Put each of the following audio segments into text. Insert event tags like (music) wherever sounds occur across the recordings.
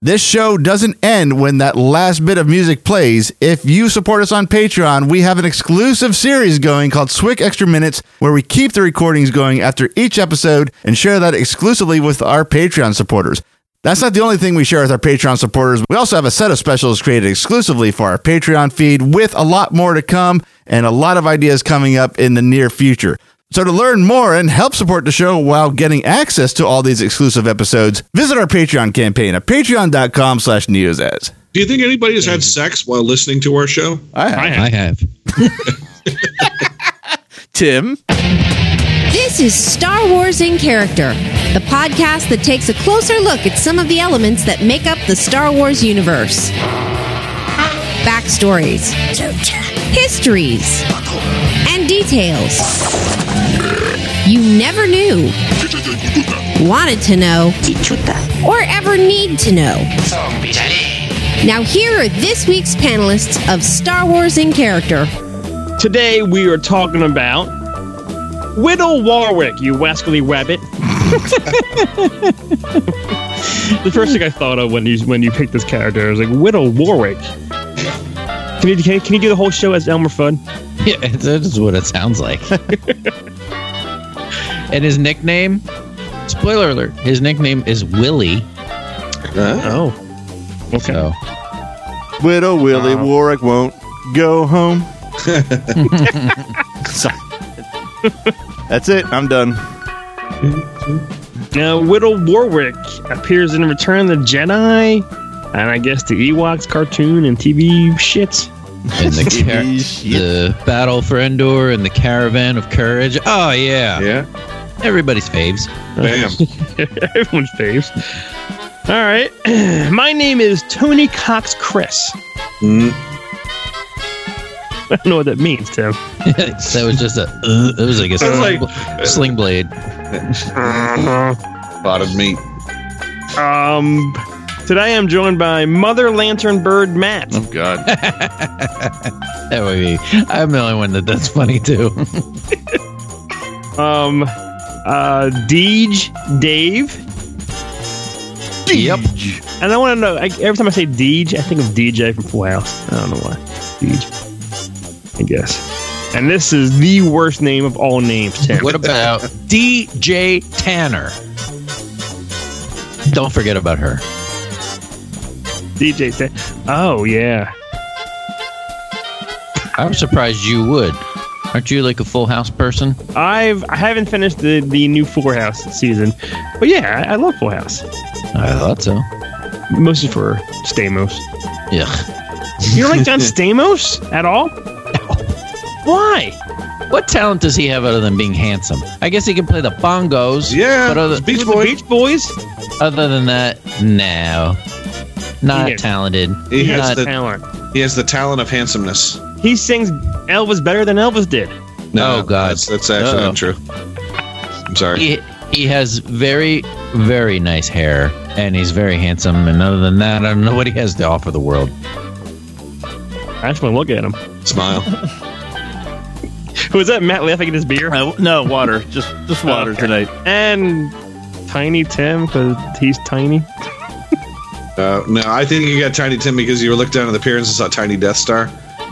This show doesn't end when that last bit of music plays. If you support us on Patreon, we have an exclusive series going called Swick Extra Minutes, where we keep the recordings going after each episode and share that exclusively with our Patreon supporters. That's not the only thing we share with our Patreon supporters. We also have a set of specials created exclusively for our Patreon feed with a lot more to come and a lot of ideas coming up in the near future. So to learn more and help support the show while getting access to all these exclusive episodes, visit our Patreon campaign at patreon.com slash neozaz. Do you think anybody has had sex while listening to our show? I have. I have. (laughs) Tim. This is Star Wars in Character, the podcast that takes a closer look at some of the elements that make up the Star Wars universe. Backstories, histories, and details you never knew, wanted to know, or ever need to know. Now, here are this week's panelists of Star Wars in Character. Today we are talking about Widdle Warrick, you wascally rabbit. (laughs) the first thing I thought of when you when you picked this character, I was like Widdle Warrick. Can you can, you- can you do the whole show as Elmer Fudd? (laughs) Yeah, that is what it sounds like. (laughs) and his nickname, spoiler alert, his nickname is Willie. Oh, okay. So Widdle Willie Uh, Warrick won't go home. (laughs) Sorry. That's it. I'm done. Now Widdle Warrick appears in Return of the Jedi, and I guess the Ewoks cartoon and TV shit. and the (laughs) car- the battle for Endor and the caravan of courage. Oh yeah, Yeah. Everybody's faves. Bam. (laughs) Everyone's faves. All right. (clears throat) My name is Tony Cox Chris. Mm. (laughs) I don't know what that means, Tim. (laughs) that was just a. Uh, it was like a Sounds sling, like- sling blade. Potted meat. Um, today I'm joined by Mother Lantern Bird Matt. Oh, God. That would be. I'm the only one that that's funny too. Um, uh, Deej Dave. yep. And I want to know, I, every time I say Deej, I think of DJ from Full House. I don't know why. Deej. I guess. And this is the worst name of all names, Tim. What about DJ Tanner? Don't forget about her. DJ. Th- oh, yeah. I'm surprised you would. Aren't you like a Full House person? I've I haven't finished the the new Full House season, but yeah, I, I love Full House. I thought so. Mostly for Stamos. Yeah. You don't like John (laughs) Stamos at all? No. (laughs) Why? What talent does he have other than being handsome? I guess he can play the bongos. Yeah. But other, Beach The Beach Boys. other than that, no. Not Yeah. talented. He has Not- the Talent. he has the talent of handsomeness. He sings Elvis better than Elvis did. No, Oh, God. That's, that's actually Uh-oh. not true. I'm sorry. he, he has very, very nice hair, and he's very handsome. And other than that, I don't know what he has to offer the world. I just want to look at him. Smile. (laughs) Was that Matt laughing at his beer? Uh, no, water. Just just (laughs) water Okay. tonight. And Tiny Tim because he's tiny. Uh, no, I think you got Tiny Tim because you looked down at the appearance and saw Tiny Death Star,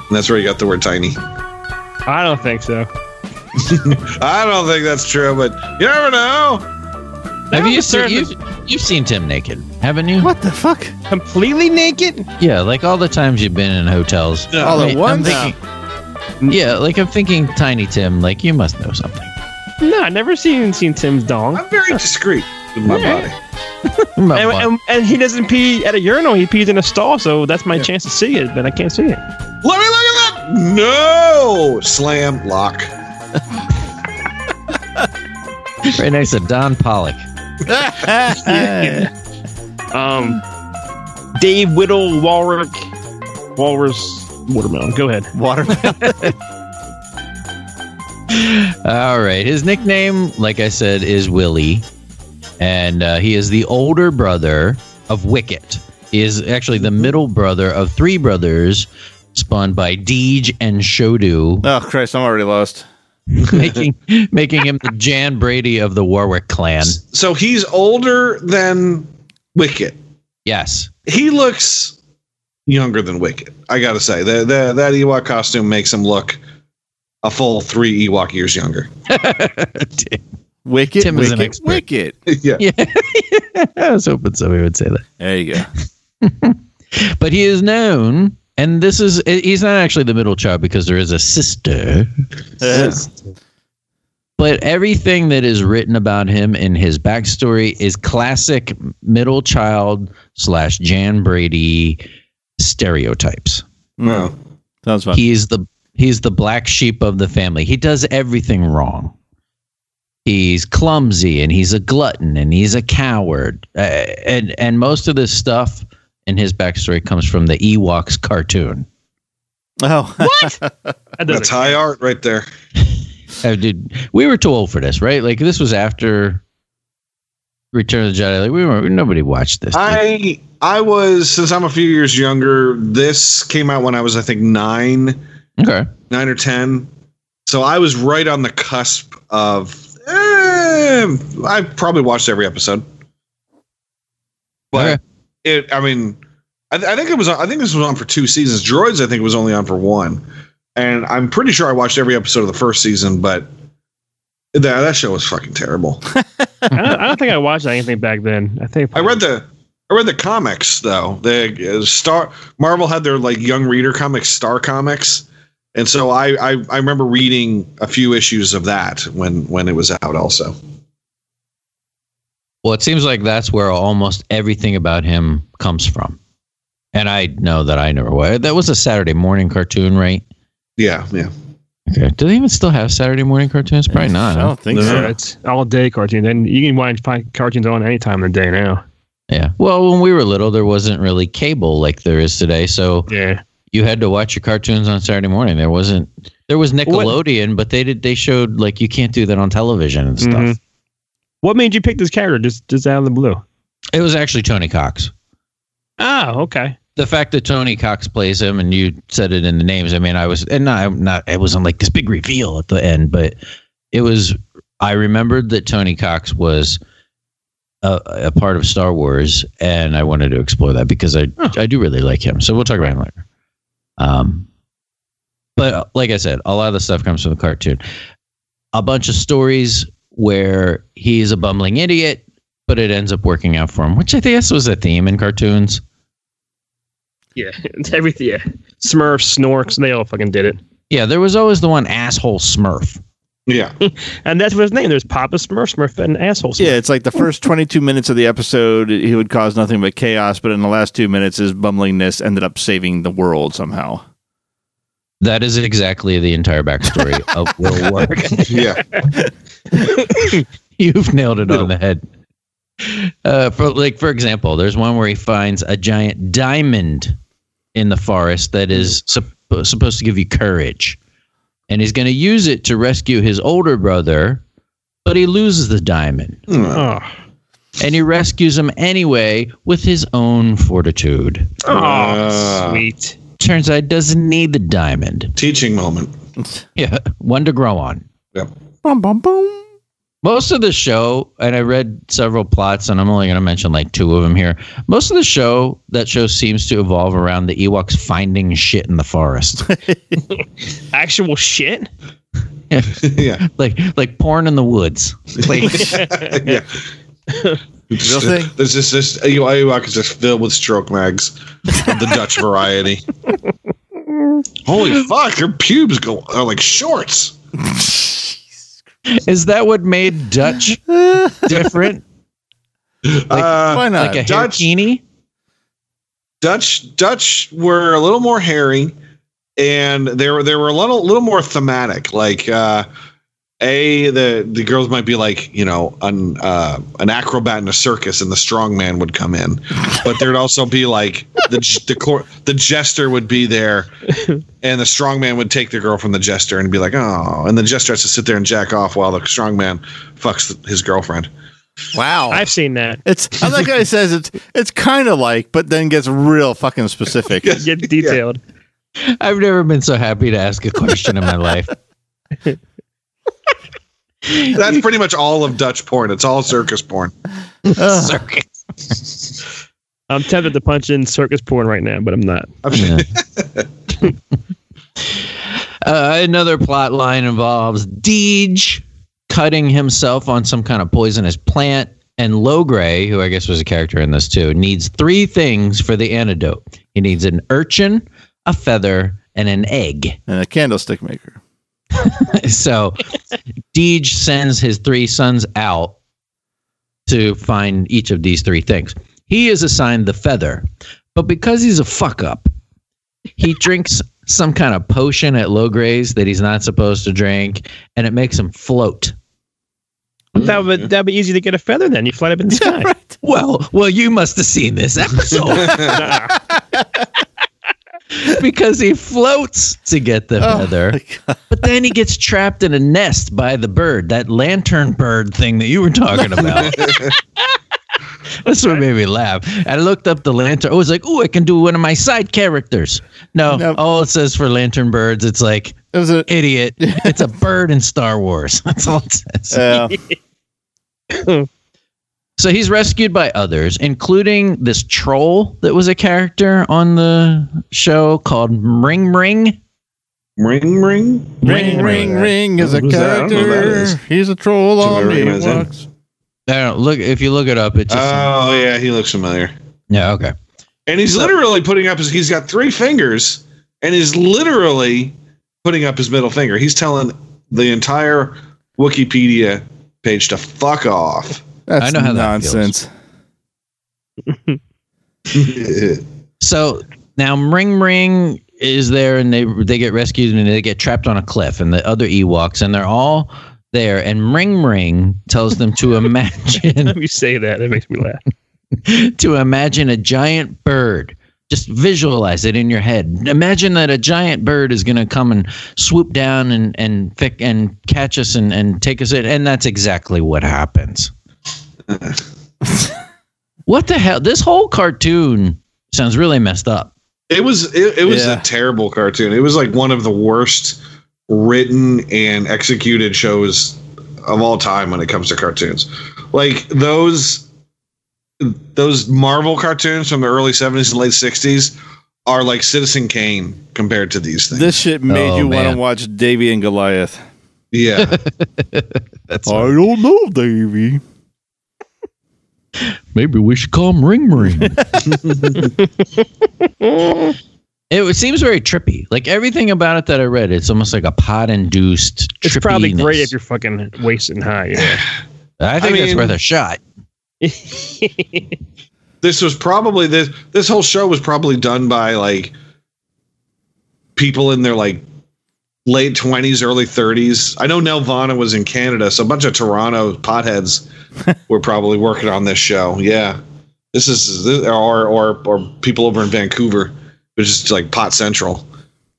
and that's where you got the word tiny. I don't think so. (laughs) I don't think that's true, but you never know. Have you seen, you've, you've seen Tim naked, haven't you? What the fuck? Completely naked? Yeah, like all the times you've been in hotels. All I at once? I'm thinking, yeah, like I'm thinking Tiny Tim, like you must know something. No, I never seen seen Tim's dong. I'm very discreet with my Yeah. body. (laughs) And, and, and he doesn't pee at a urinal; he pees in a stall. So that's my chance to see it, but I can't see it. No slam lock. right next to Don Pollock. (laughs) Um, Dave Widdle, Walrick, Walrus, Watermelon. Go ahead. Watermelon. (laughs) All right. His nickname, like I said, is Willie. And uh, he is the older brother of Wicket. He is actually the middle brother of three brothers spawned by Deej and Shodu, oh Christ, I'm already lost. (laughs) making making him the Jan Brady of the Warrick clan. So he's older than Wicket. Yes. he looks younger than Wicket. I gotta say that that that Ewok costume makes him look a full three Ewok years younger. (laughs) Wicket, Tim is an wicket, expert. wicket. (laughs) yeah. yeah. I was hoping somebody would say that. There you go. But he is known, and this is, he's not actually the middle child because there is a sister. (laughs) But everything that is written about him in his backstory is classic middle child slash Jan Brady stereotypes. No. Sounds fun. He's the he's the black sheep of the family. He does everything wrong. He's clumsy and he's a glutton and he's a coward. Uh, and and most of this stuff in his backstory comes from the Ewoks cartoon. oh, (laughs) That That's doesn't high art right there. (laughs) Uh, dude, we were too old for this, right? Like this was after Return of the Jedi. Like we were nobody watched this. dude. I I was since I'm a few years younger. This came out when I was I think nine, okay. nine or ten. So I was right on the cusp of. Eh, I probably watched every episode, but Okay. It. I mean, I, I think it was. I think this was on for two seasons. Droids, I think, was only on for one, and I'm pretty sure I watched every episode of the first season. But that that show was fucking terrible. (laughs) I don't, I don't think I watched anything back then. I think I read the I read the comics though. The uh, Star Marvel had their like young reader comics, Star Comics, and so I, I I remember reading a few issues of that when when it was out. Also, Well, it seems like that's where almost everything about him comes from. And I know that I never was. That was a Saturday morning cartoon, right? yeah, yeah. Okay. Do they even still have Saturday morning cartoons? Probably not. I don't think No. so. It's all day cartoons, and you can watch find cartoons on any time of the day now. Yeah. Well, when we were little, there wasn't really cable like there is today. So Yeah, you had to watch your cartoons on Saturday morning. There wasn't. There was Nickelodeon, but they did. They showed like you can't do that on television and stuff. Mhm. What made you pick this character just just out of the blue? It was actually Tony Cox. Oh, okay. the fact that Tony Cox plays him, and you said it in the names. I mean, I was, and not, I'm not, it wasn't like this big reveal at the end, but it was. I remembered that Tony Cox was a, a part of Star Wars, and I wanted to explore that because I, I do really like him. So we'll talk about him later. Um, but like I said, a lot of the stuff comes from the cartoon. A bunch of stories where he's a bumbling idiot, but it ends up working out for him, which I think this was a theme in cartoons. Yeah, (laughs) it's everything. Yeah, Smurfs, Snorks, they all fucking did it. Yeah, there was always the one asshole Smurf. Yeah, (laughs) And that's what his name. There's Papa Smurf, Smurf, and asshole. Smurf. Yeah, it's like the first 22 minutes of the episode, he would cause nothing but chaos, but in the last two minutes, his bumblingness ended up saving the world somehow. That is exactly the entire backstory of (laughs) Will Work. yeah. (laughs) You've nailed it on the head. Uh, for like, for example, there's one where he finds a giant diamond in the forest that is sup- supposed to give you courage, and he's going to use it to rescue his older brother, but he loses the diamond, Oh, and he rescues him anyway with his own fortitude. oh Uh. sweet. Turns out he doesn't need the diamond. Teaching moment. (laughs) Yeah, one to grow on. Yep. Boom, boom, boom. most of the show, and I read several plots, and I'm only going to mention like two of them here. Most of the show, that show seems to evolve around the Ewoks finding shit in the forest, (laughs) (laughs) Actual shit. (laughs) yeah, like like porn in the woods. Like, yeah. Real uh, thing? There's just this Ewok is just filled with stroke mags of the Dutch variety. Holy fuck! your pubes go are like shorts. Is that what made Dutch (laughs) different? uh, Why not? Like a Dutch- hairkini? Dutch Dutch were a little more hairy, and they were they were a little little more thematic. Like uh, a the the girls might be like you know an uh, an acrobat in a circus, and the strong man would come in, but there'd also be like the the cor- the jester would be there, and the strong man would take the girl from the jester and be like oh, and the jester has to sit there and jack off while the strong man fucks his girlfriend. Wow. I've seen that. it's I like how he says it's it's kind of like, but then gets real fucking specific. Get (laughs) detailed. I've never been so happy to ask a question in my life. (laughs) (laughs) That's pretty much all of Dutch porn. It's all circus porn. Circus. (laughs) I'm tempted to punch in circus porn right now, but I'm not. (laughs) Yeah. uh, another plot line involves Deej cutting himself on some kind of poisonous plant, and Logray, who I guess was a character in this too, needs three things for the antidote. He needs an urchin, a feather, and an egg. And a candlestick maker. (laughs) so Deej sends his three sons out to find each of these three things. He is assigned the feather, but because he's a fuck up, he drinks some kind of potion at low Logray's that he's not supposed to drink, and it makes him float. That would that'd be easy to get a feather. Then you fly up in the (laughs) sky. Well, well, you must have seen this episode Nah. (laughs) (laughs) because he floats to get the Oh, feather, but then he gets trapped in a nest by the bird, that lantern bird thing that you were talking about. (laughs) That's what made me laugh. I looked up the lantern. I was like, "Oh, I can do one of my side characters." No, Nope. all it says for lantern birds, it's like It was an idiot. (laughs) It's a bird in Star Wars. That's all it says. Uh, So he's rescued by others, including this troll that was a character on the show called Ring Ring. Ring ring. ring, ring, ring is a Who's that? I don't know who that character. is. He's a troll on the recognize. I don't look if you look it up. It just Oh yeah, he looks familiar. yeah okay. And he's literally putting up his. He's got three fingers, and is literally putting up his middle finger. He's telling the entire Wikipedia page to fuck off. That's I know how that feels. nonsense. (laughs) So now Ring Ring is there, and they they get rescued, and they get trapped on a cliff, and the other Ewoks, and they're all there, and Ring Ring tells them to (laughs) imagine Let me say that. It makes me laugh. (laughs) to imagine a giant bird. Just visualize it in your head. Imagine that a giant bird is going to come and swoop down and and and catch us and, and take us in, and that's exactly what happens. (laughs) what the hell? This whole cartoon sounds really messed up. It was it, it was Yeah. a terrible cartoon. It was like one of the worst written and executed shows of all time when it comes to cartoons. Like those those Marvel cartoons from the early 70s and late 60s are like Citizen Kane compared to these things. This shit made Oh, you want to watch Davy and Goliath. yeah. (laughs) That's I don't know, Davy. Maybe we should call him Ring Ring. (laughs) it seems very trippy. Like everything about it that I read, it's almost like a pot induced. It's probably great if you're fucking wasting high. Yeah. I think I it's mean- worth a shot. (laughs) this was probably this this whole show was probably done by like people in their like late 20s early 30s i know nelvana was in canada so a bunch of toronto potheads (laughs) were probably working on this show. Yeah. This is this, or or or people over in vancouver which is like pot central.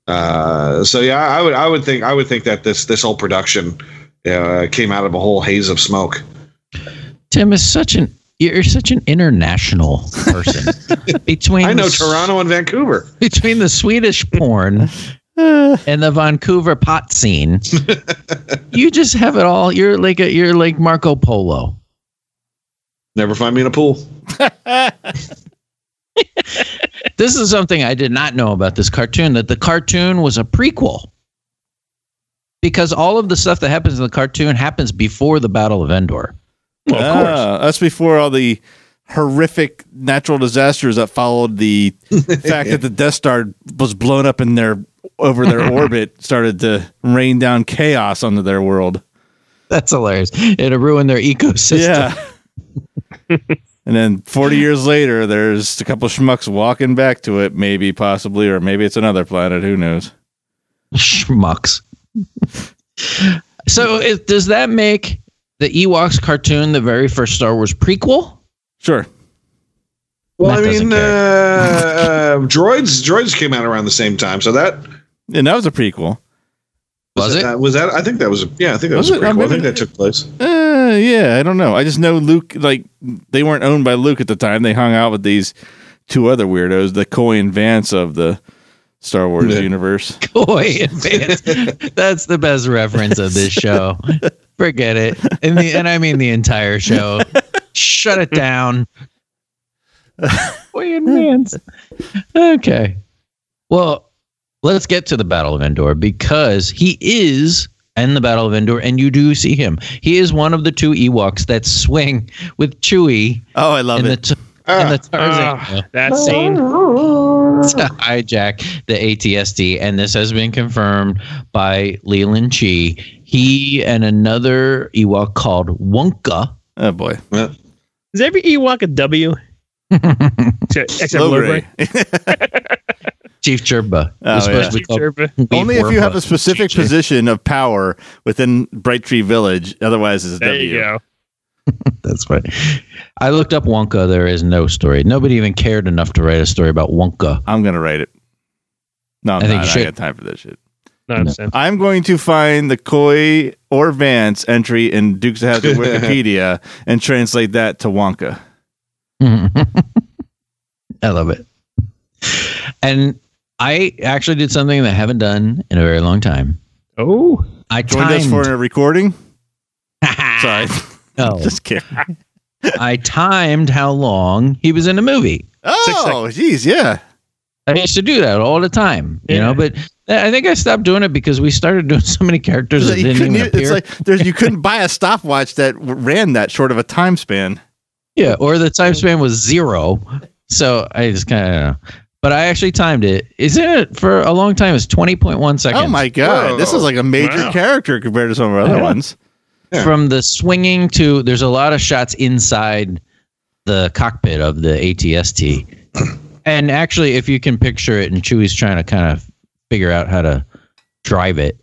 Uh so yeah i would i would think i would think that this this whole production uh, came out of a whole haze of smoke. Tim is such an you're such an international person. (laughs) between i know the toronto and vancouver. (laughs) between the Swedish porn (sighs) and the Vancouver pot scene, you just have it all. You're like a, you're like Marco Polo. never find me in a pool (laughs) This is something I did not know about this cartoon. That the cartoon was a prequel. Because all of the stuff that happens in the cartoon happens before the Battle of Endor. Well, of course. Ah, that's before all the horrific natural disasters that followed the (laughs) fact that the Death Star was blown up in their over their (laughs) orbit started to rain down chaos onto their world. That's hilarious. It'll ruin their ecosystem. Yeah. (laughs) and then 40 years later, there's a couple schmucks walking back to it, maybe, possibly, or maybe it's another planet. Who knows? Schmucks. so is, does that make the Ewoks cartoon the very first Star Wars prequel? Sure. Well, Matt I mean, uh, uh, droids droids came out around the same time, so that And that was a prequel. Was it? that, was that. I think that was a, yeah, I think that was, Was a it? I prequel. I, think that took place. Uh, yeah, I don't know. I just know Luke, like, they weren't owned by Luke at the time. They hung out with these two other weirdos, the Coy and Vance of the Star Wars Yeah. universe. (laughs) and Vance. That's the best reference of this show. Forget it. And the and I mean the entire show. Shut it down. (laughs) Coy and Vance. Okay. Well, let's get to the Battle of Endor because he is in the Battle of Endor, and you do see him. He is one of the two Ewoks that swing with Chewie Oh, I love in the, it. t- in Ah, the Tarzan. Ah, that scene. to (laughs) (laughs) hijack the ATST, and this has been confirmed by Leland Chee. He and another Ewok called Wonka. oh boy. well, Is every Ewok a W? (laughs) Except except Logray. Logray. Chief Chirpa. Oh, It's supposed to be Chief called Only if you have a specific Chief Chirpa. position of power within Bright Tree Village. Otherwise, it's a There W. you go. (laughs) That's right. I looked up Wonka. There is no story. Nobody even cared enough to write a story about Wonka. I'm gonna write it. No, I'm I think not. you I got time for that shit. No, I understand. I'm going to find the Coy or Vance entry in Dukes of Hazzard (laughs) Wikipedia and translate that to Wonka. (laughs) I love it. And I actually did something that I haven't done in a very long time. Oh, I Joined us timed. for a recording. (laughs) Sorry, no, (laughs) just kidding. I timed how long he was in a movie. Oh, geez, yeah. I used to do that all the time, you Yeah. know. But I think I stopped doing it because we started doing so many characters that didn't couldn't even u- it's like there's you couldn't (laughs) buy a stopwatch that ran that short of a time span. yeah, or the time span was zero. So I just kind of. But I actually timed it. Isn't it for a long time? It's twenty point one seconds. Oh my god, this is like a major Wow. character compared to some of our other Yeah. ones. Yeah. From the swinging to there's a lot of shots inside the cockpit of the ATST. and actually, if you can picture it, and Chewie's trying to kind of figure out how to drive it,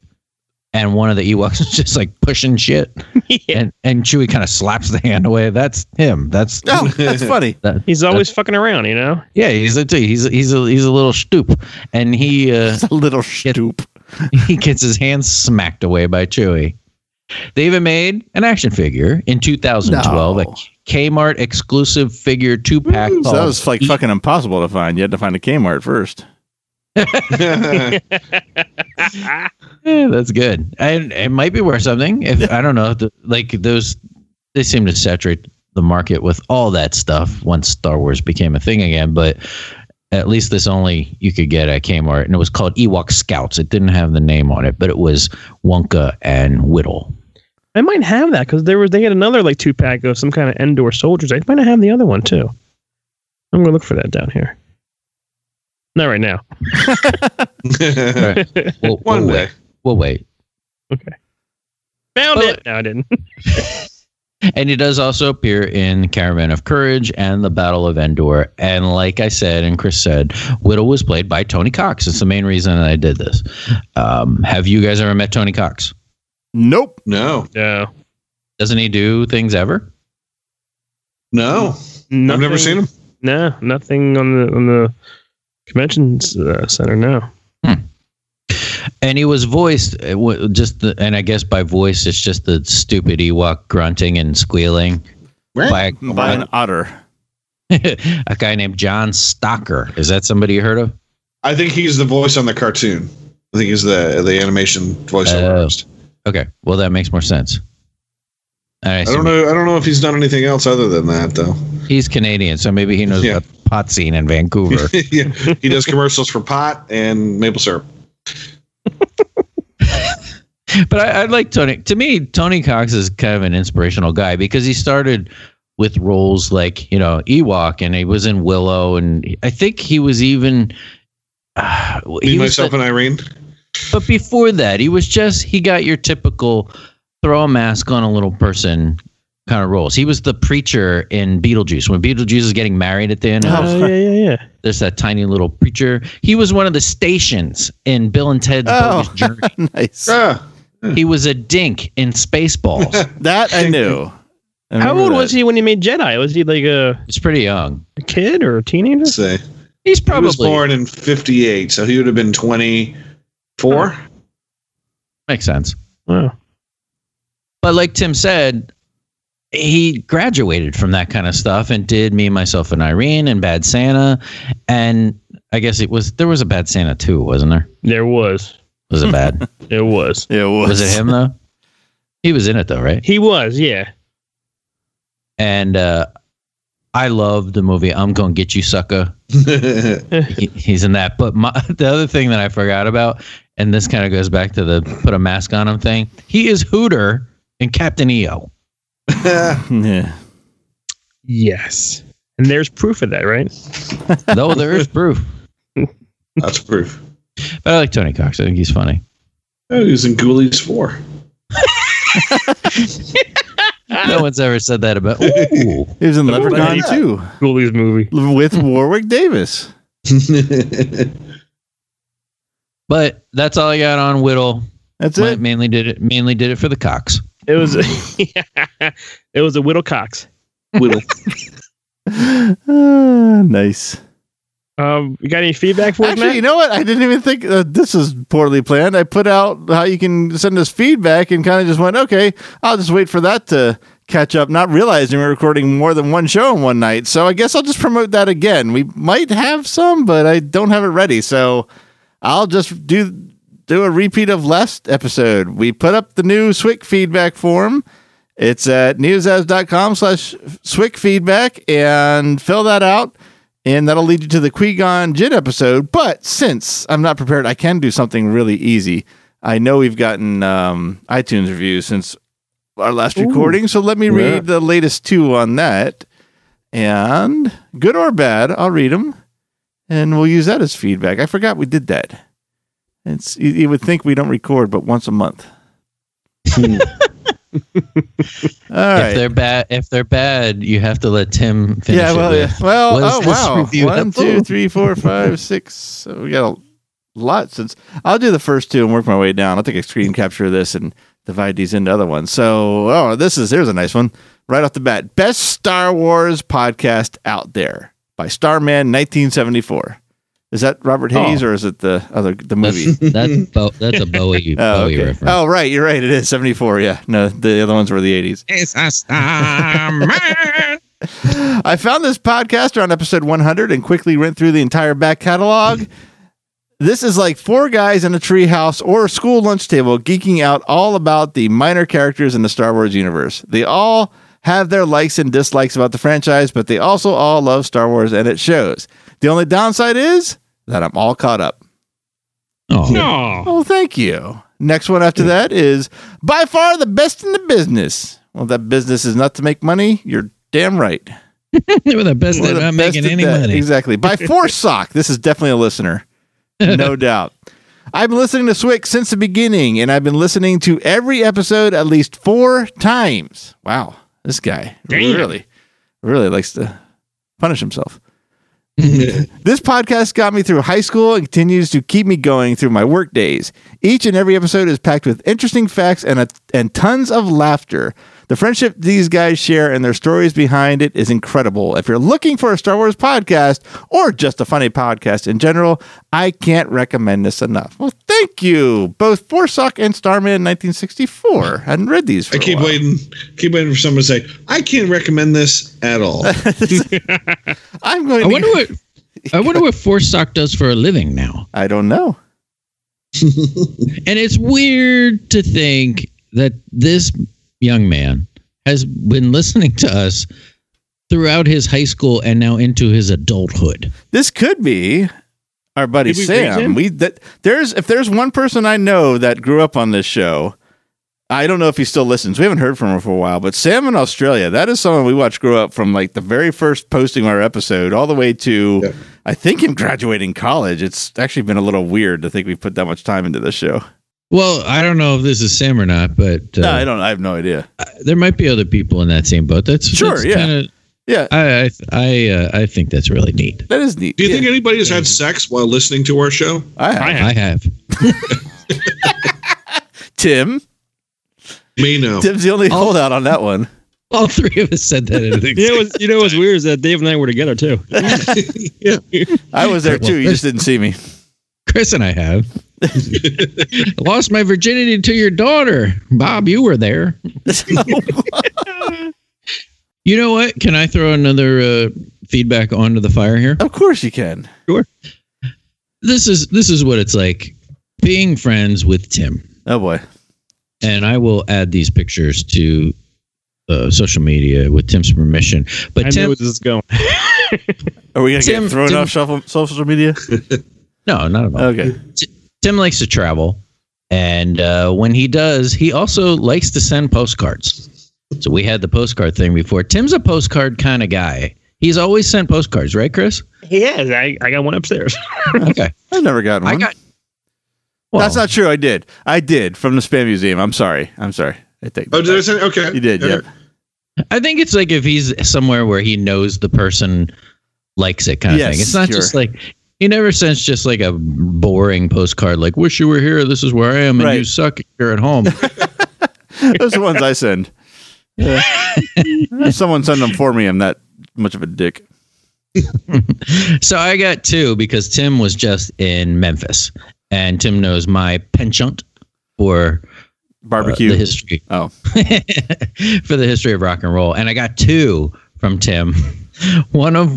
and one of the Ewoks (laughs) is just like pushing shit, (laughs) yeah. and and Chewie kind of slaps the hand away. That's him. That's Oh, that's funny. (laughs) He's always fucking around, you know. yeah. He's a he's a, he's a he's a little stoop, and he uh, It's a little stoop. he gets his hand smacked away by Chewie. They even made an action figure in 2012, No. a Kmart exclusive figure two pack. So that was like fucking impossible to find. You had to find a Kmart first. Yeah, (laughs) that's good. And it might be worth something. If I don't know, the, like those, they seem to saturate the market with all that stuff once Star Wars became a thing again. But at least this only you could get at Kmart, and it was called Ewok Scouts. It didn't have the name on it, but it was Wonka and Widdle. I might have that because there was they had another like two pack of some kind of Endor soldiers. I might have the other one too. I'm gonna look for that down here. Not right now. (laughs) We'll, One we'll day. wait. We'll wait. Okay. Found Well, it. No, I didn't. (laughs) And he does also appear in Caravan of Courage and the Battle of Endor. And like I said, and Chris said, Widdle was played by Tony Cox. It's the main reason that I did this. Um, have you guys ever met Tony Cox? Nope. No, No. Doesn't he do things ever? no, I've never seen him. No, nothing on the on the conventions uh, center. No. And he was voiced uh, just the, and I guess by voice, it's just the stupid Ewok grunting and squealing by By an otter. a, (laughs) a guy named John Stocker. Is that somebody you heard of? I think he's the voice on the cartoon. I think he's the the animation voice Oh. artist. Okay, well that makes more sense. I, I don't know. I don't know if he's done anything else other than that, though. He's Canadian, so maybe he knows Yeah. about the pot scene in Vancouver. (laughs) yeah, he does commercials for pot and maple syrup. (laughs) but I, I like Tony. To me, Tony Cox is kind of an inspirational guy because he started with roles like you know Ewok, and he was in Willow, and I think he was even. Uh, Me, he was myself, the- and Irene. but before that, he was just he got your typical throw a mask on a little person kind of roles. He was the preacher in Beetlejuice when Beetlejuice is getting married at the end. Oh, Oh, yeah, yeah, yeah. There's that tiny little preacher. He was one of the stations in Bill and Ted's Oh. Bogus Journey. (laughs) nice. Ah, He was a dink in Spaceballs. (laughs) That I knew. I How old that. was he when he made Jedi? Was he like a, He's pretty young. a kid or a teenager? let's say He's he probably was born in '58, so he would have been 24. makes sense. Wow. But like Tim said, he graduated from that kind of stuff and did me, myself, and Irene and Bad Santa, and I guess it was there was a Bad Santa too, wasn't there? There was. Was it bad? (laughs) It was. It was. was it him though? He was in it though, right? He was, yeah. And uh, I love the movie I'm Gonna Get You Sucker. (laughs) He- he's in that. But my, (laughs) the other thing that I forgot about, and this kind of goes back to the put a mask on him thing. He is Hooter in Captain EO. (laughs) Yeah. Yes. And there's proof of that, right? (laughs) Though there is proof. That's proof. But I like Tony Cox. I think he's funny. Oh, he was in Ghoulies 4. (laughs) No one's ever said that about. Ooh. He was in Leprechaun Yeah. too Ghoulies movie. with Warwick Davis. But that's all I got on Widdle. That's Ma- it. Mainly did it. Mainly did it for the Cox. It was (laughs) it was a Widdle Cox. (laughs) Widdle. Ah, nice. Um, you got any feedback for Actually, Matt? you know what? I didn't even think uh, this is poorly planned. I put out how you can send us feedback and kind of just went, okay, I'll just wait for that to catch up, not realizing we're recording more than one show in one night. So I guess I'll just promote that again. We might have some, but I don't have it ready. So I'll just do do a repeat of last episode. We put up the new Swick feedback form. It's at newsas.com slash Swick feedback and fill that out and that'll lead you to the Qui-Gon Jinn episode. But since I'm not prepared, I can do something really easy. I know we've gotten um, iTunes reviews since our last recording, so let me read the latest two on that. And good or bad, I'll read them, and we'll use that as feedback. I forgot we did that. It's you, you would think we don't record, but once a month. Hmm. (laughs) All If they're bad, if they're bad, you have to let Tim finish Yeah, it well, yeah. with. well, what oh, is oh wow, review one, episode? two, three, four, five, six. So we got a lot. Since I'll do the first two and work my way down. I'll take a screen capture of this and divide these into other ones. So, oh, this is here's a nice one right off the bat. Best Star Wars podcast out there by Starman 1974. Is that Robert oh. Hays or is it the other the movie? That's (laughs) that's, Bo- that's a Bowie (laughs) Oh, Bowie okay. reference. oh, right. You're right. It is 74. Yeah. No, the other ones were the 80s. It's a star man. (laughs) I found this podcast on episode 100 and quickly went through the entire back catalog. This is like four guys in a treehouse or a school lunch table geeking out all about the minor characters in the Star Wars universe. They all have their likes and dislikes about the franchise, but they also all love Star Wars and it shows. The only downside is that I'm all caught up. Oh, No. Oh, thank you. Next one after that is by far the best in the business. Well, that business is not to make money. You're damn right. (laughs) they were the best We're at the not best making at any that. money. Exactly. By (laughs) Force Sock. This is definitely a listener. No (laughs) doubt. I've been listening to Swick since the beginning, and I've been listening to every episode at least four times. Wow. This guy Damn. really, really likes to punish himself. (laughs) this podcast got me through high school and continues to keep me going through my work days. Each and every episode is packed with interesting facts and a, and tons of laughter. The friendship these guys share and their stories behind it is incredible. If you're looking for a Star Wars podcast or just a funny podcast in general, I can't recommend this enough. Well, thank you, both Forsock and Starman 1964. I hadn't read these. For I a keep while. waiting, keep waiting for someone to say, I can't recommend this at all. (laughs) (laughs) I'm going. I to, wonder what I wonder what (laughs) Force Sock does for a living now. I don't know. And it's weird to think that this young man has been listening to us throughout his high school and now into his adulthood. This could be our buddy we Sam. We that there's if there's one person I know that grew up on this show. I don't know if he still listens. We haven't heard from him for a while, but Sam in Australia, that is someone we watched grow up from like the very first posting of our episode all the way to Yeah. I think him graduating college. It's actually been a little weird to think we put that much time into this show. Well, I don't know if this is Sam or not, but uh, no, I don't I have no idea. there might be other people in that same boat. That's Sure, that's yeah. Kinda, Yeah, I I I, uh, I think that's really neat. that is neat. Do you Yeah, think anybody has had sex while listening to our show? I have. I have. I have. (laughs) Tim? Me, no. Tim's the only holdout on that one. All three of us said that. At the You know, what's, you know what's weird is that Dave and I were together too. (laughs) yeah. I was there too. You just didn't see me. Chris and I have. (laughs) Lost my virginity to your daughter. Bob, you were there. You know what? Can I throw another uh, feedback onto the fire here? of course you can. Sure. This is this is what it's like being friends with Tim. Oh boy. And I will add these pictures to uh, social media with Tim's permission. But I Tim, know where this is going. Are we gonna Tim- get thrown Tim- off shuffle, social media? (laughs) no, not at all. Okay. Tim likes to travel, and uh, when he does, he also likes to send postcards. So we had the postcard thing before. Tim's a postcard kind of guy. He's always sent postcards, right, Chris? He has. I, I got one upstairs. (laughs) Okay, I've never gotten one. I got. Well, That's not true. I did. I did from the spam museum. I'm sorry. I'm sorry. I think. Oh, did I say okay? You did. Okay. Yep. I think it's like if he's somewhere where he knows the person likes it, kind of Yes, thing. It's not sure. just like he never sends just like a boring postcard, like "Wish you were here. This is where I am, and you Right. suck here at home." (laughs) Those are the ones I send. Yeah. (laughs) If Someone send them for me. I'm not much of a dick. (laughs) so I got two because Tim was just in Memphis, and Tim knows my penchant for uh, Barbecue. the history oh, (laughs) for the history of rock and roll, and I got two from Tim. One of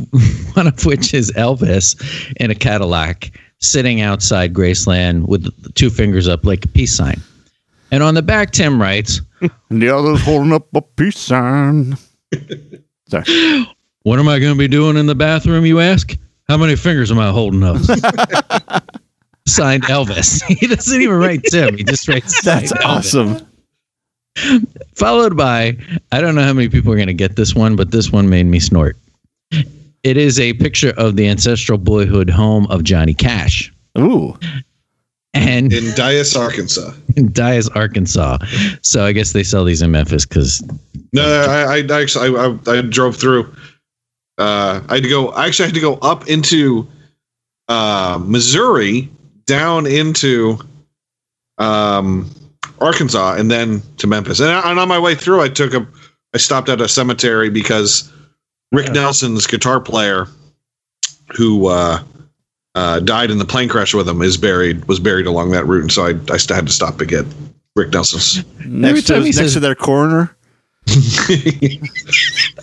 one of which is Elvis in a Cadillac sitting outside Graceland with two fingers up like a peace sign. And on the back, Tim writes, and the other's holding up a peace sign. Sorry. What am I going to be doing in the bathroom, you ask? How many fingers am I holding up? (laughs) Signed Elvis. (laughs) He doesn't even write Tim. He just writes That's signed Elvis. awesome. Followed by, I don't know how many people are going to get this one, but this one made me snort. It is a picture of the ancestral boyhood home of Johnny Cash. Ooh. And In Dyess, Arkansas. (laughs) in Dyess, Arkansas. So I guess they sell these in Memphis because No, I, I, I actually I, I, I drove through. Uh, I had to go. I actually had to go up into uh, Missouri, down into um, Arkansas, and then to Memphis. And, I- and on my way through, I took a. I stopped at a cemetery because Rick Nelson's guitar player, who uh, uh, died in the plane crash with him, is buried was buried along that route, and so I I st- had to stop to get Rick Nelson's. Next, to, time he next says- to their coroner. (laughs)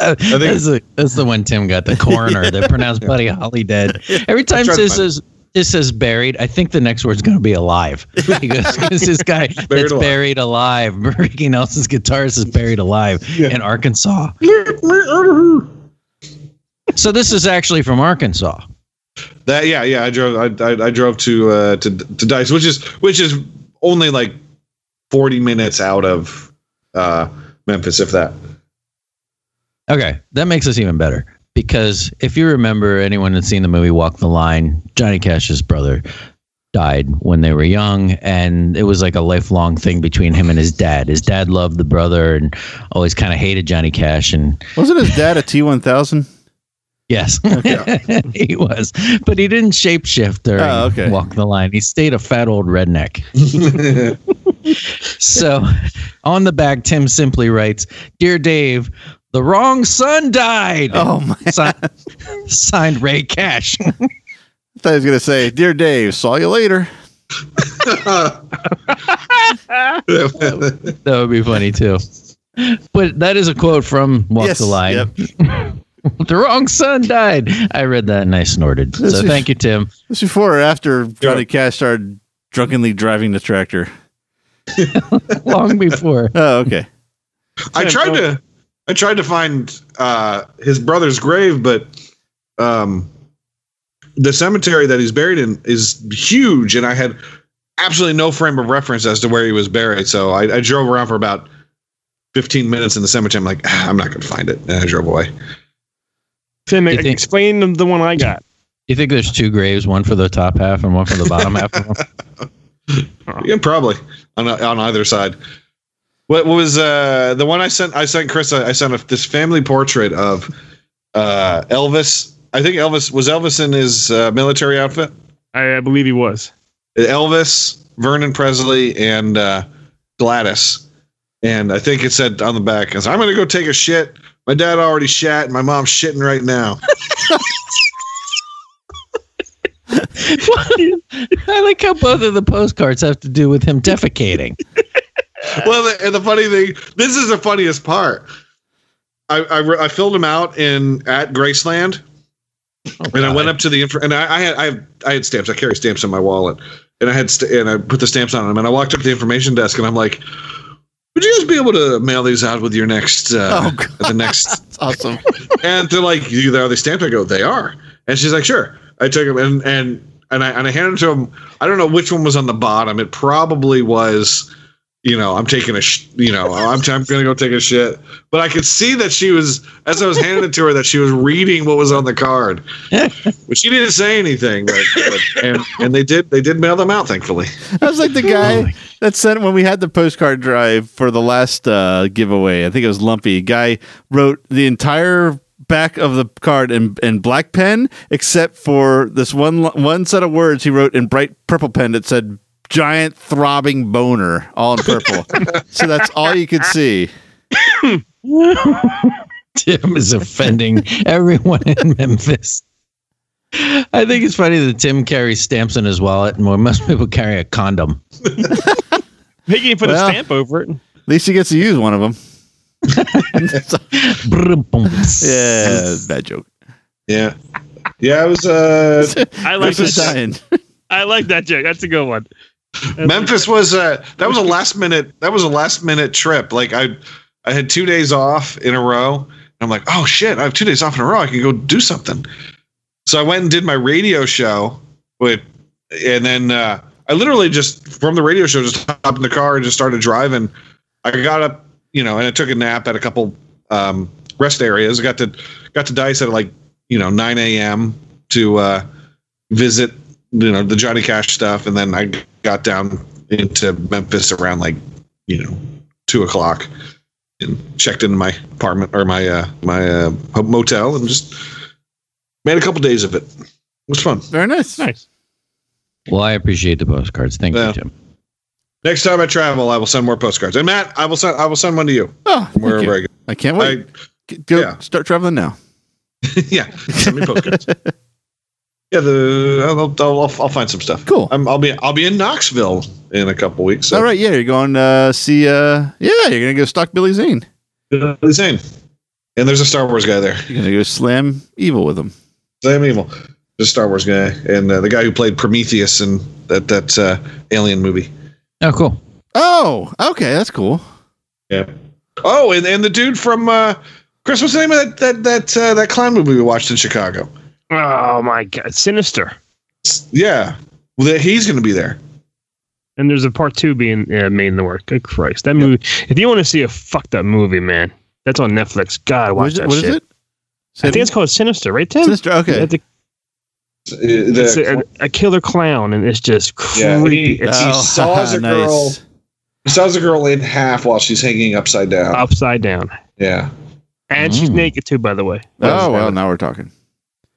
Uh, that's, the, that's the one Tim got, the coroner that (laughs) pronounced Buddy Holly dead. (laughs) Every time tried this find says this says buried, I think the next word's going to be alive. He goes, "Because this guy that's alive. buried alive. Ricky Nelson's guitarist is buried alive in Arkansas. so this is actually from Arkansas. That yeah yeah I drove I, I, I drove to uh to to Dyess which is which is only like forty minutes out of uh Memphis if that Okay, that makes us even better because if you remember, anyone that's seen the movie Walk the Line, Johnny Cash's brother died when they were young, and it was like a lifelong thing between him and his dad. His dad loved the brother and always kind of hated Johnny Cash, and Wasn't his dad a T1000? Yes, (laughs) he was, but he didn't shapeshift or Oh, okay. Walk the Line. He stayed a fat old redneck. (laughs) So on the back, Tim simply writes, "Dear Dave." The wrong son died. Oh my! (laughs) signed, signed Ray Cash. I thought he was gonna say, "Dear Dave, saw you later." that would be funny too. But that is a quote from Walk Yes, the Line. yep. (laughs) the wrong son died. I read that and I snorted. This So is- thank you, Tim. This before or after Johnny Cash started drunkenly driving the tractor? (laughs) Long before. (laughs) Oh, okay. I tried to I tried to find uh his brother's grave but um the cemetery that he's buried in is huge and I had absolutely no frame of reference as to where he was buried so I, I drove around for about 15 minutes in the cemetery I'm like ah, I'm not gonna find it and I drove away Tim, You think- explain the- the one I got. You think there's two graves, one for the top half and one for the bottom half? (laughs) (laughs) Yeah, probably on on either side. What, what was uh, the one I sent? I sent Chris. I, I sent a, this family portrait of uh, Elvis. I think Elvis was Elvis in his uh, military outfit. I, I believe he was. Elvis, Vernon Presley, and uh, Gladys. And I think it said on the back, "I'm going to go take a shit. My dad already shat, and my mom's shitting right now." (laughs) I like how both of the postcards have to do with him defecating. (laughs) well, the, and the funny thing, this is the funniest part. I, I, I filled him out in at Graceland, oh, and I went up to the info, and I, I had I, have, I had stamps. I carry stamps in my wallet, and I had st- and I put the stamps on them, and I walked up to the information desk, and I'm like, would you guys be able to mail these out with your next uh, Oh, (laughs) God. the next (laughs) awesome. and they're like, "You are they stamped?" I go, "They are." And she's like, "Sure." I took them and and and I and I handed to him. I don't know which one was on the bottom. It probably was, you know, I'm taking a, sh- you know, I'm I'm gonna go take a shit. But I could see that she was as I was handing it to her that she was reading what was on the card, (laughs) but she didn't say anything. But, but and and they did they did mail them out, thankfully. I was like the guy that sent when we had the postcard drive for the last uh, giveaway. I think it was Lumpy. Guy wrote the entire back of the card in, in black pen, except for this one one set of words he wrote in bright purple pen that said "giant throbbing boner" all in purple. (laughs) so that's all you could see. Tim is offending everyone in Memphis. I think it's funny that Tim carries stamps in his wallet, and most people carry a condom. He can put Well. a stamp over it. At least he gets to use one of them. (laughs) yeah, bad joke. Yeah, yeah. It was uh, I like Chris is that. dying. I like that joke. That's a good one. Memphis was uh that was a last minute that was a last minute trip. Like I I had two days off in a row. I'm like, oh shit, I have two days off in a row. I can go do something. So I went and did my radio show with and then uh I literally just from the radio show just hopped in the car and just started driving. I got up, you know, and I took a nap at a couple um rest areas. I got to got to Dyess at like, you know, nine AM to uh visit you know the Johnny Cash stuff, and then I got down into Memphis around like you know two o'clock and checked into my apartment or my uh, my uh, motel and just made a couple days of it. It was fun. Very nice. Nice. Well, I appreciate the postcards. Thank Yeah. you, Tim. Next time I travel, I will send more postcards. And Matt, I will send I will send one to you Oh, from thank you. wherever I go. I can't wait. I, G- Go yeah. start traveling now. (laughs) yeah, send me postcards. (laughs) yeah, the I'll, I'll, I'll, I'll find some stuff. Cool. I'm, I'll be I'll be in Knoxville in a couple weeks. So All right, yeah, you're going to see. uh Yeah, you're gonna go stalk Billy Zane. the same. And there's a Star Wars guy there. You're gonna go slam evil with him. Sam Evil, the Star Wars guy, and uh, the guy who played Prometheus in that that uh, Alien movie. Oh, cool. Oh, okay, that's cool. Yeah. Oh, and, and the dude from uh, Chris, what's the name of that that that uh, that clown movie we watched in Chicago? Oh my god, sinister. Yeah, well, he's going to be there. And there's a part two being uh, made in the work. Good Christ, that movie! If you want to see a fucked up movie, man, that's on Netflix. God, watch is it? that What is shit. it? I think it's called Sinister, right, Tim? Sinister. Okay. It's, a, Uh, it's the- a, a killer clown, and it's just Yeah, creepy. he- it's (laughs) he saws a girl. he saws a girl in half while she's hanging upside down. upside down, Yeah. and she's Mm. naked too. By the way. Oh well, now we're talking.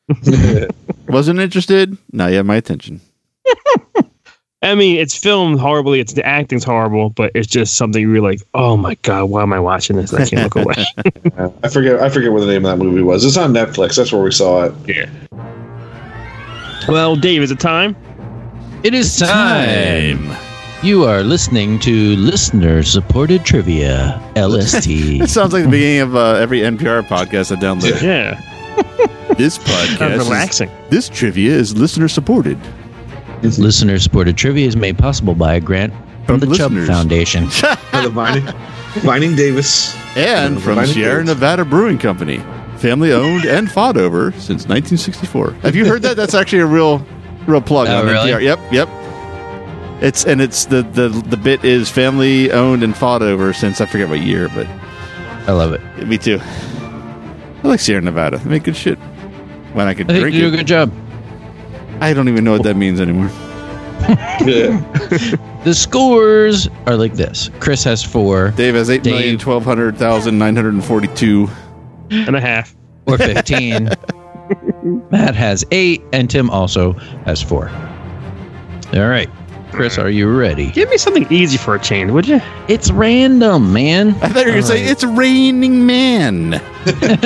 (laughs) Wasn't interested. Now you have my attention. (laughs) I mean, it's filmed horribly. It's the acting's horrible, but it's just something you're like, oh my god, why am I watching this? I can't look away. (laughs) I forget. I forget what the name of that movie was. It's on Netflix. That's where we saw it. yeah. Well, Dave, is it time? It is time. You are listening to listener supported trivia, LST. It sounds like the beginning of uh, every NPR podcast I download. Yeah, This (laughs) podcast, of is, relaxing. this trivia is listener supported. listener supported trivia is made possible by a grant from, From the Chubb. Foundation. By the Vining, Vining Davis. And from Vining Sierra Davis. Nevada Brewing Company, family owned and fought over since 1964. Have you heard that? That's actually a real, real plug Oh, on really? NPR. Yep, yep. It's and it's the the the bit is family owned and fought over since I forget what year, but I love it. me too. I like Sierra Nevada. They make good shit. When I could I think drink you do a good job. I don't even know what that means anymore. (laughs) Yeah. (laughs) The scores are like this Chris has four Dave has eight million Dave. twelve hundred thousand nine hundred and forty-two. And a half. or 15. (laughs) Matt has eight, and Tim also has four. All right. Chris, are you ready? Give me something easy for a change, would you? It's random, man. I thought you were going to say, it's raining man.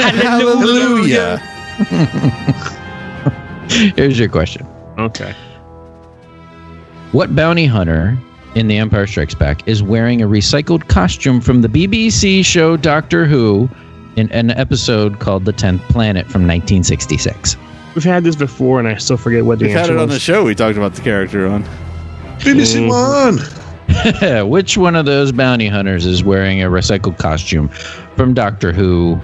Hallelujah. (laughs) Here's your question Okay. What bounty hunter in The Empire Strikes Back is wearing a recycled costume from the BBC show Doctor Who in an episode called The Tenth Planet from 1966? We've had this before, and I still forget what the We've had answer it on the show. We talked about the character on. BBC Mhm. One. (laughs) Which one of those bounty hunters is wearing a recycled costume from Doctor Who,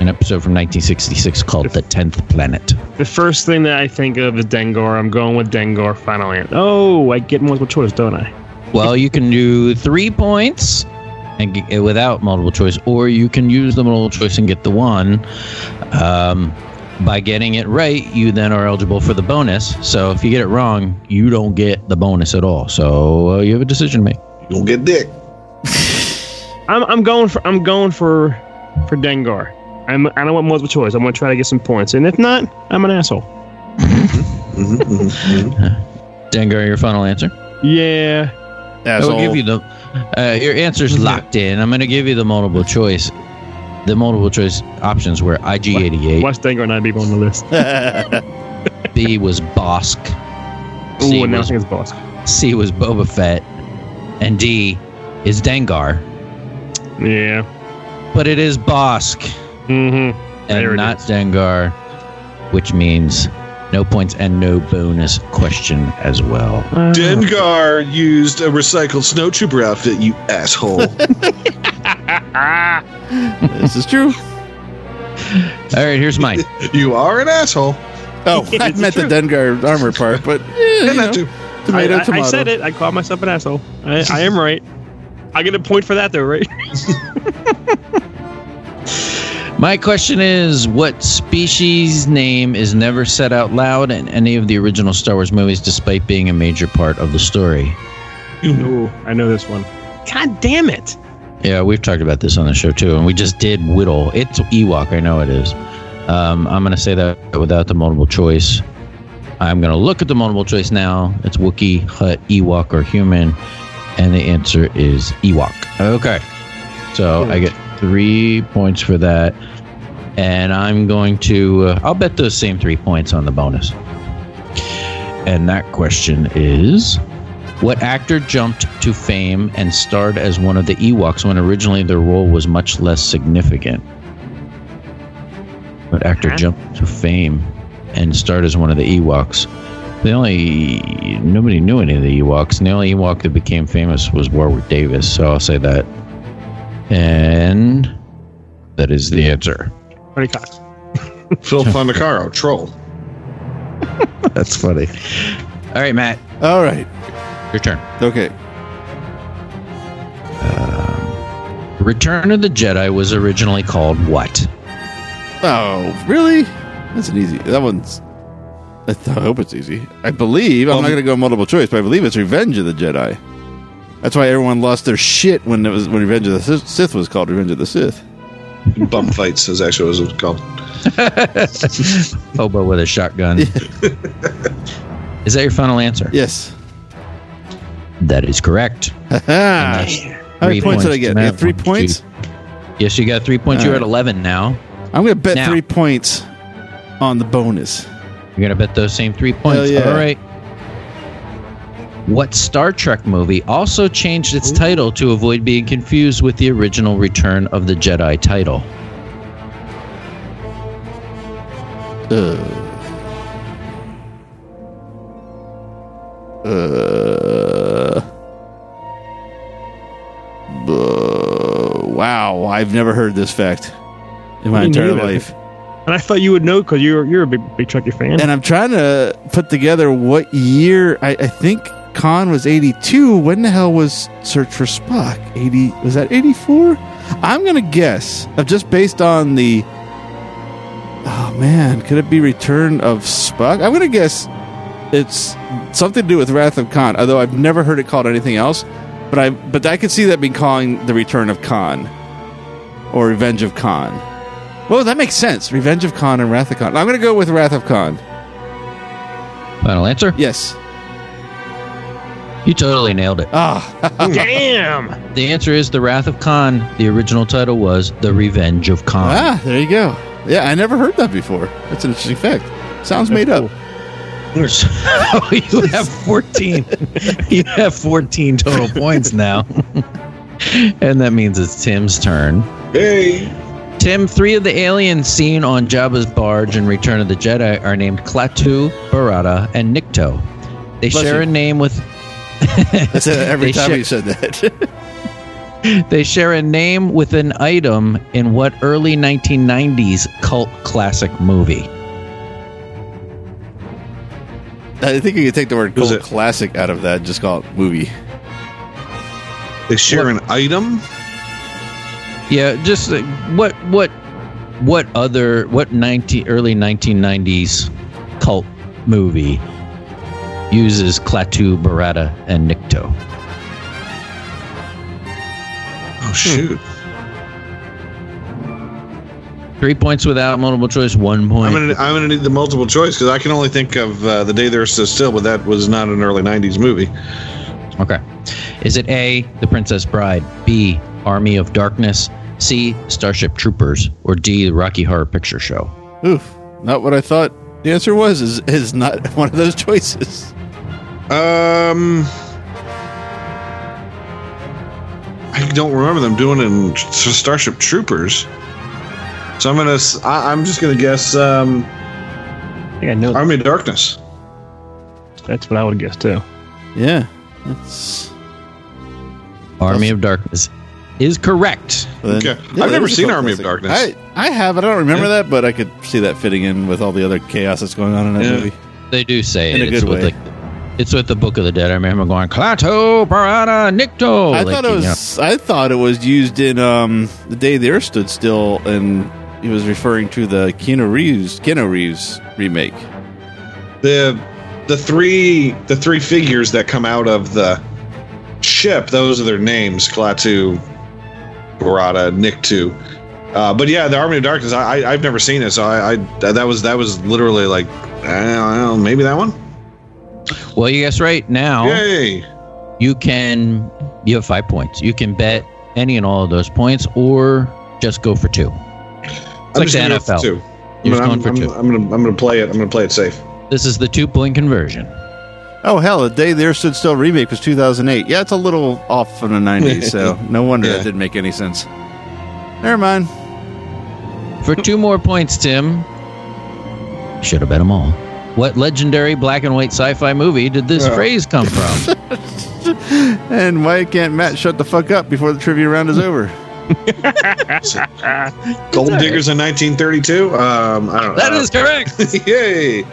an episode from 1966 called The Tenth Planet? The first thing that I think of is Dengar. I'm going with Dengar. finally. Oh, I get multiple choice, don't I? Well, you can do three points and g- without multiple choice, or you can use the multiple choice and get the one. Um, by getting it right, you then are eligible for the bonus. So if you get it wrong, you don't get the bonus at all. So uh, you have a decision to make. You'll get dick. (laughs) I'm, I'm going for I'm going for for Dengar. I'm I don't want multiple choice. I'm gonna try to get some points, and if not, I'm an asshole. Mhm, mhm, mhm. Dengar, your final answer. Yeah. I will give you the uh, your answer's locked in. I'm going to give you the multiple choice. The multiple choice options were IG88, Watch Dengar and I be on the list. (laughs) B was Bossk, Ooh, C and now was, think it's boss. C was Boba Fett, and D is Dengar. Yeah. But it is Bossk Mm-hmm. There and not is. Dengar, which means no points and no bonus question as well. Uh, Dengar used a recycled snowtrooper outfit, you asshole. (laughs) This is true. All right, here's mine. (laughs) you are an asshole. Oh, (laughs) I It's meant the. Dengar armor part, but And you that know, too. tomato, I, I- tomato. I said it. I called myself an asshole. I, I am right. I get a point for that though, right? My question is what species name is never said out loud in any of the original Star Wars movies despite being a major part of the story? Ooh, I know this one. God damn it! Yeah, we've talked about this on the show too, and we just did Widdle. It's Ewok, I know it is. Um, I'm going to say that without the multiple choice. I'm going to look at the multiple choice now. It's Wookiee, Hutt, Ewok, or human, and the answer is Ewok. Okay, so I get three points for that, and I'm going to. Uh, I'll bet those same three points on the bonus. And that question is. What actor jumped to fame and starred as one of the Ewoks when originally their role was much less significant? What actor Huh? jumped to fame and starred as one of the Ewoks? The only nobody knew any of the Ewoks, and the only Ewok that became famous was Warwick Davis. So I'll say that, and that is the answer. Buddy Cox. (laughs) Phil Fondacaro, troll. (laughs) That's funny. All right, Matt, All right. your turn. Okay. Return of the Jedi was originally called what? Oh, really? That's an easy. That one's. I, th- I hope it's easy. I believe I'm Um, not going to go multiple choice, but I believe it's Revenge of the Jedi. That's why everyone lost their shit when it was when Revenge of the Sith, Sith was called Revenge of the Sith. Bump fights is actually what it was called. (laughs) Hobo with a shotgun. (laughs) is that your final answer? Yes. That is correct. How many Three points did I get? I Matt, three points. two. Yes, you got three points. You're at 11 now. I'm going to bet Now. three points on the bonus. You're going to bet those same three points. Hell yeah. All right. What Star Trek movie also changed its title to avoid being confused with the original Return of the Jedi title? Uh, uh, Uh, wow, I've never heard this fact in my entire neither. life. And I thought you would know because you're you're a big big Trekkie fan. And I'm trying to put together what year. I, I think Khan was 82. When the hell was Search for Spock? 80 was that 84? I'm gonna guess of just based on the. Oh man, could it be Return of Spock? I'm gonna guess it's something to do with Wrath of Khan. Although I've never heard it called anything else, but I but I could see that being calling the Return of Khan or Revenge of Khan. Well, that makes sense. Revenge of Khan and Wrath of Khan. I'm to go with Wrath of Khan. Final answer? Yes. You totally nailed it. Ah, (laughs) Damn. The answer is The Wrath of Khan. The original title was The Revenge of Khan. ah, there you go. Yeah, I never heard that before. That's an interesting fact. Sounds made up. Oh, (laughs) you have 14. (laughs) you have 14 total points now. and that means it's Tim's turn. Hey. Tim, three of the aliens seen on Jabba's barge in Return of the Jedi are named Klaatu, Barada, and Nikto. They Bless share you. a name with That's it, every They time share- you said that. (laughs) They share a name with an item in what early 1990s cult classic movie? I think you could take the word cult it- classic out of that, and just call it movie. They share an item. Yeah, just uh, what what what other what 19 early 1990s cult movie uses Klaatu, Barada, and Nikto? Oh shoot! Three points without multiple choice. One point. I'm gonna I'm gonna need the multiple choice because I can only think of uh, the day there stood still, but that was not an early '90s movie. Okay. Is it A, The Princess Bride, B, Army of Darkness, C, Starship Troopers, or D, The Rocky Horror Picture Show? Oof, not what I thought the answer was. Is is not (laughs) one of those choices. Um, I don't remember them doing it in Starship Troopers. So I'm gonna I, am just gonna guess um, I think I know. Army of Darkness. That's what I would guess too. Yeah, that's. Army of Darkness is correct. then- Okay. yeah, I've never seen cult Army of. Darkness. I I have. I don't remember Yeah. that, but I could see that fitting in with all the other chaos that's going on in that Yeah. movie. They do say In it. a it's good with way. like it's with the Book of the Dead. I remember going Klaatu, Barada, Nikto. I Like, thought it you know. was. I thought it was used in um, the day the Earth stood still, and he was referring to the Keanu Reeves Keanu Reeves remake. The the three the three figures that come out of the ship, those are their names: Klaatu, Barada, Nikto. Uh, but yeah, the Army of Darkness. I, I I've never seen it, so I, I that was that was literally like I don't know, maybe that one. Well, you guess right now. Yay! You can you have five points. You can bet any and all of those points, or just go for two. I'm like just the gonna go NFL. two. You're I'm, going for I'm, two. I'm gonna I'm gonna play it. I'm gonna play it safe. This is the two point conversion. Oh hell, the day the Earth stood still remake was 2008. Yeah, it's a little off from the 90s, (laughs) so no wonder Yeah. that didn't make any sense. Never mind. For two more points, Tim. Should have bet them all. What legendary black and white sci fi movie did this Yeah. phrase come from? (laughs) And why can't Matt shut the fuck up before the trivia round is over? (laughs) Gold Diggers in 1932. Um, I don't know. that is correct. (laughs) Yay!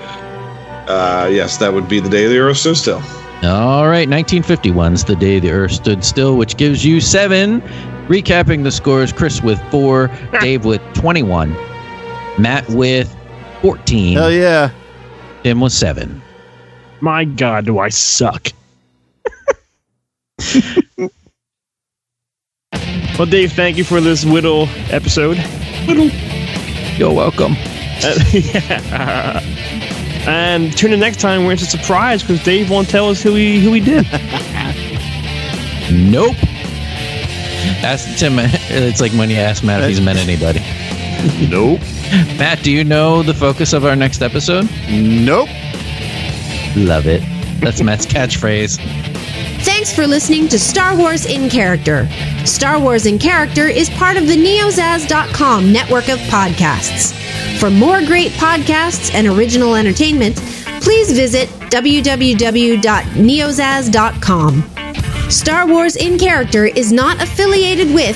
Uh, yes, that would be the day the Earth stood still. All right, 1951's The Day the Earth Stood Still, which gives you seven. Recapping the scores Chris with four, Dave with 21, Matt with 14, Hell yeah. Tim with seven. My God, do I suck? (laughs) well, Dave, thank you for this Widdle episode. Widdle. You're welcome. Uh, (laughs) yeah. And tune in next time where it's a surprise because Dave won't tell us who he who he did. (laughs) Nope. Ask Tim. It's like when you ask Matt if he's met anybody. nope. Matt, do you know the focus of our next episode? Nope. Love it. That's Matt's catchphrase. Thanks for listening to Star Wars in Character. Star Wars in Character is part of the neozaz.com network of podcasts. For more great podcasts and original entertainment, please visit www.neozaz.com. Star Wars in Character is not affiliated with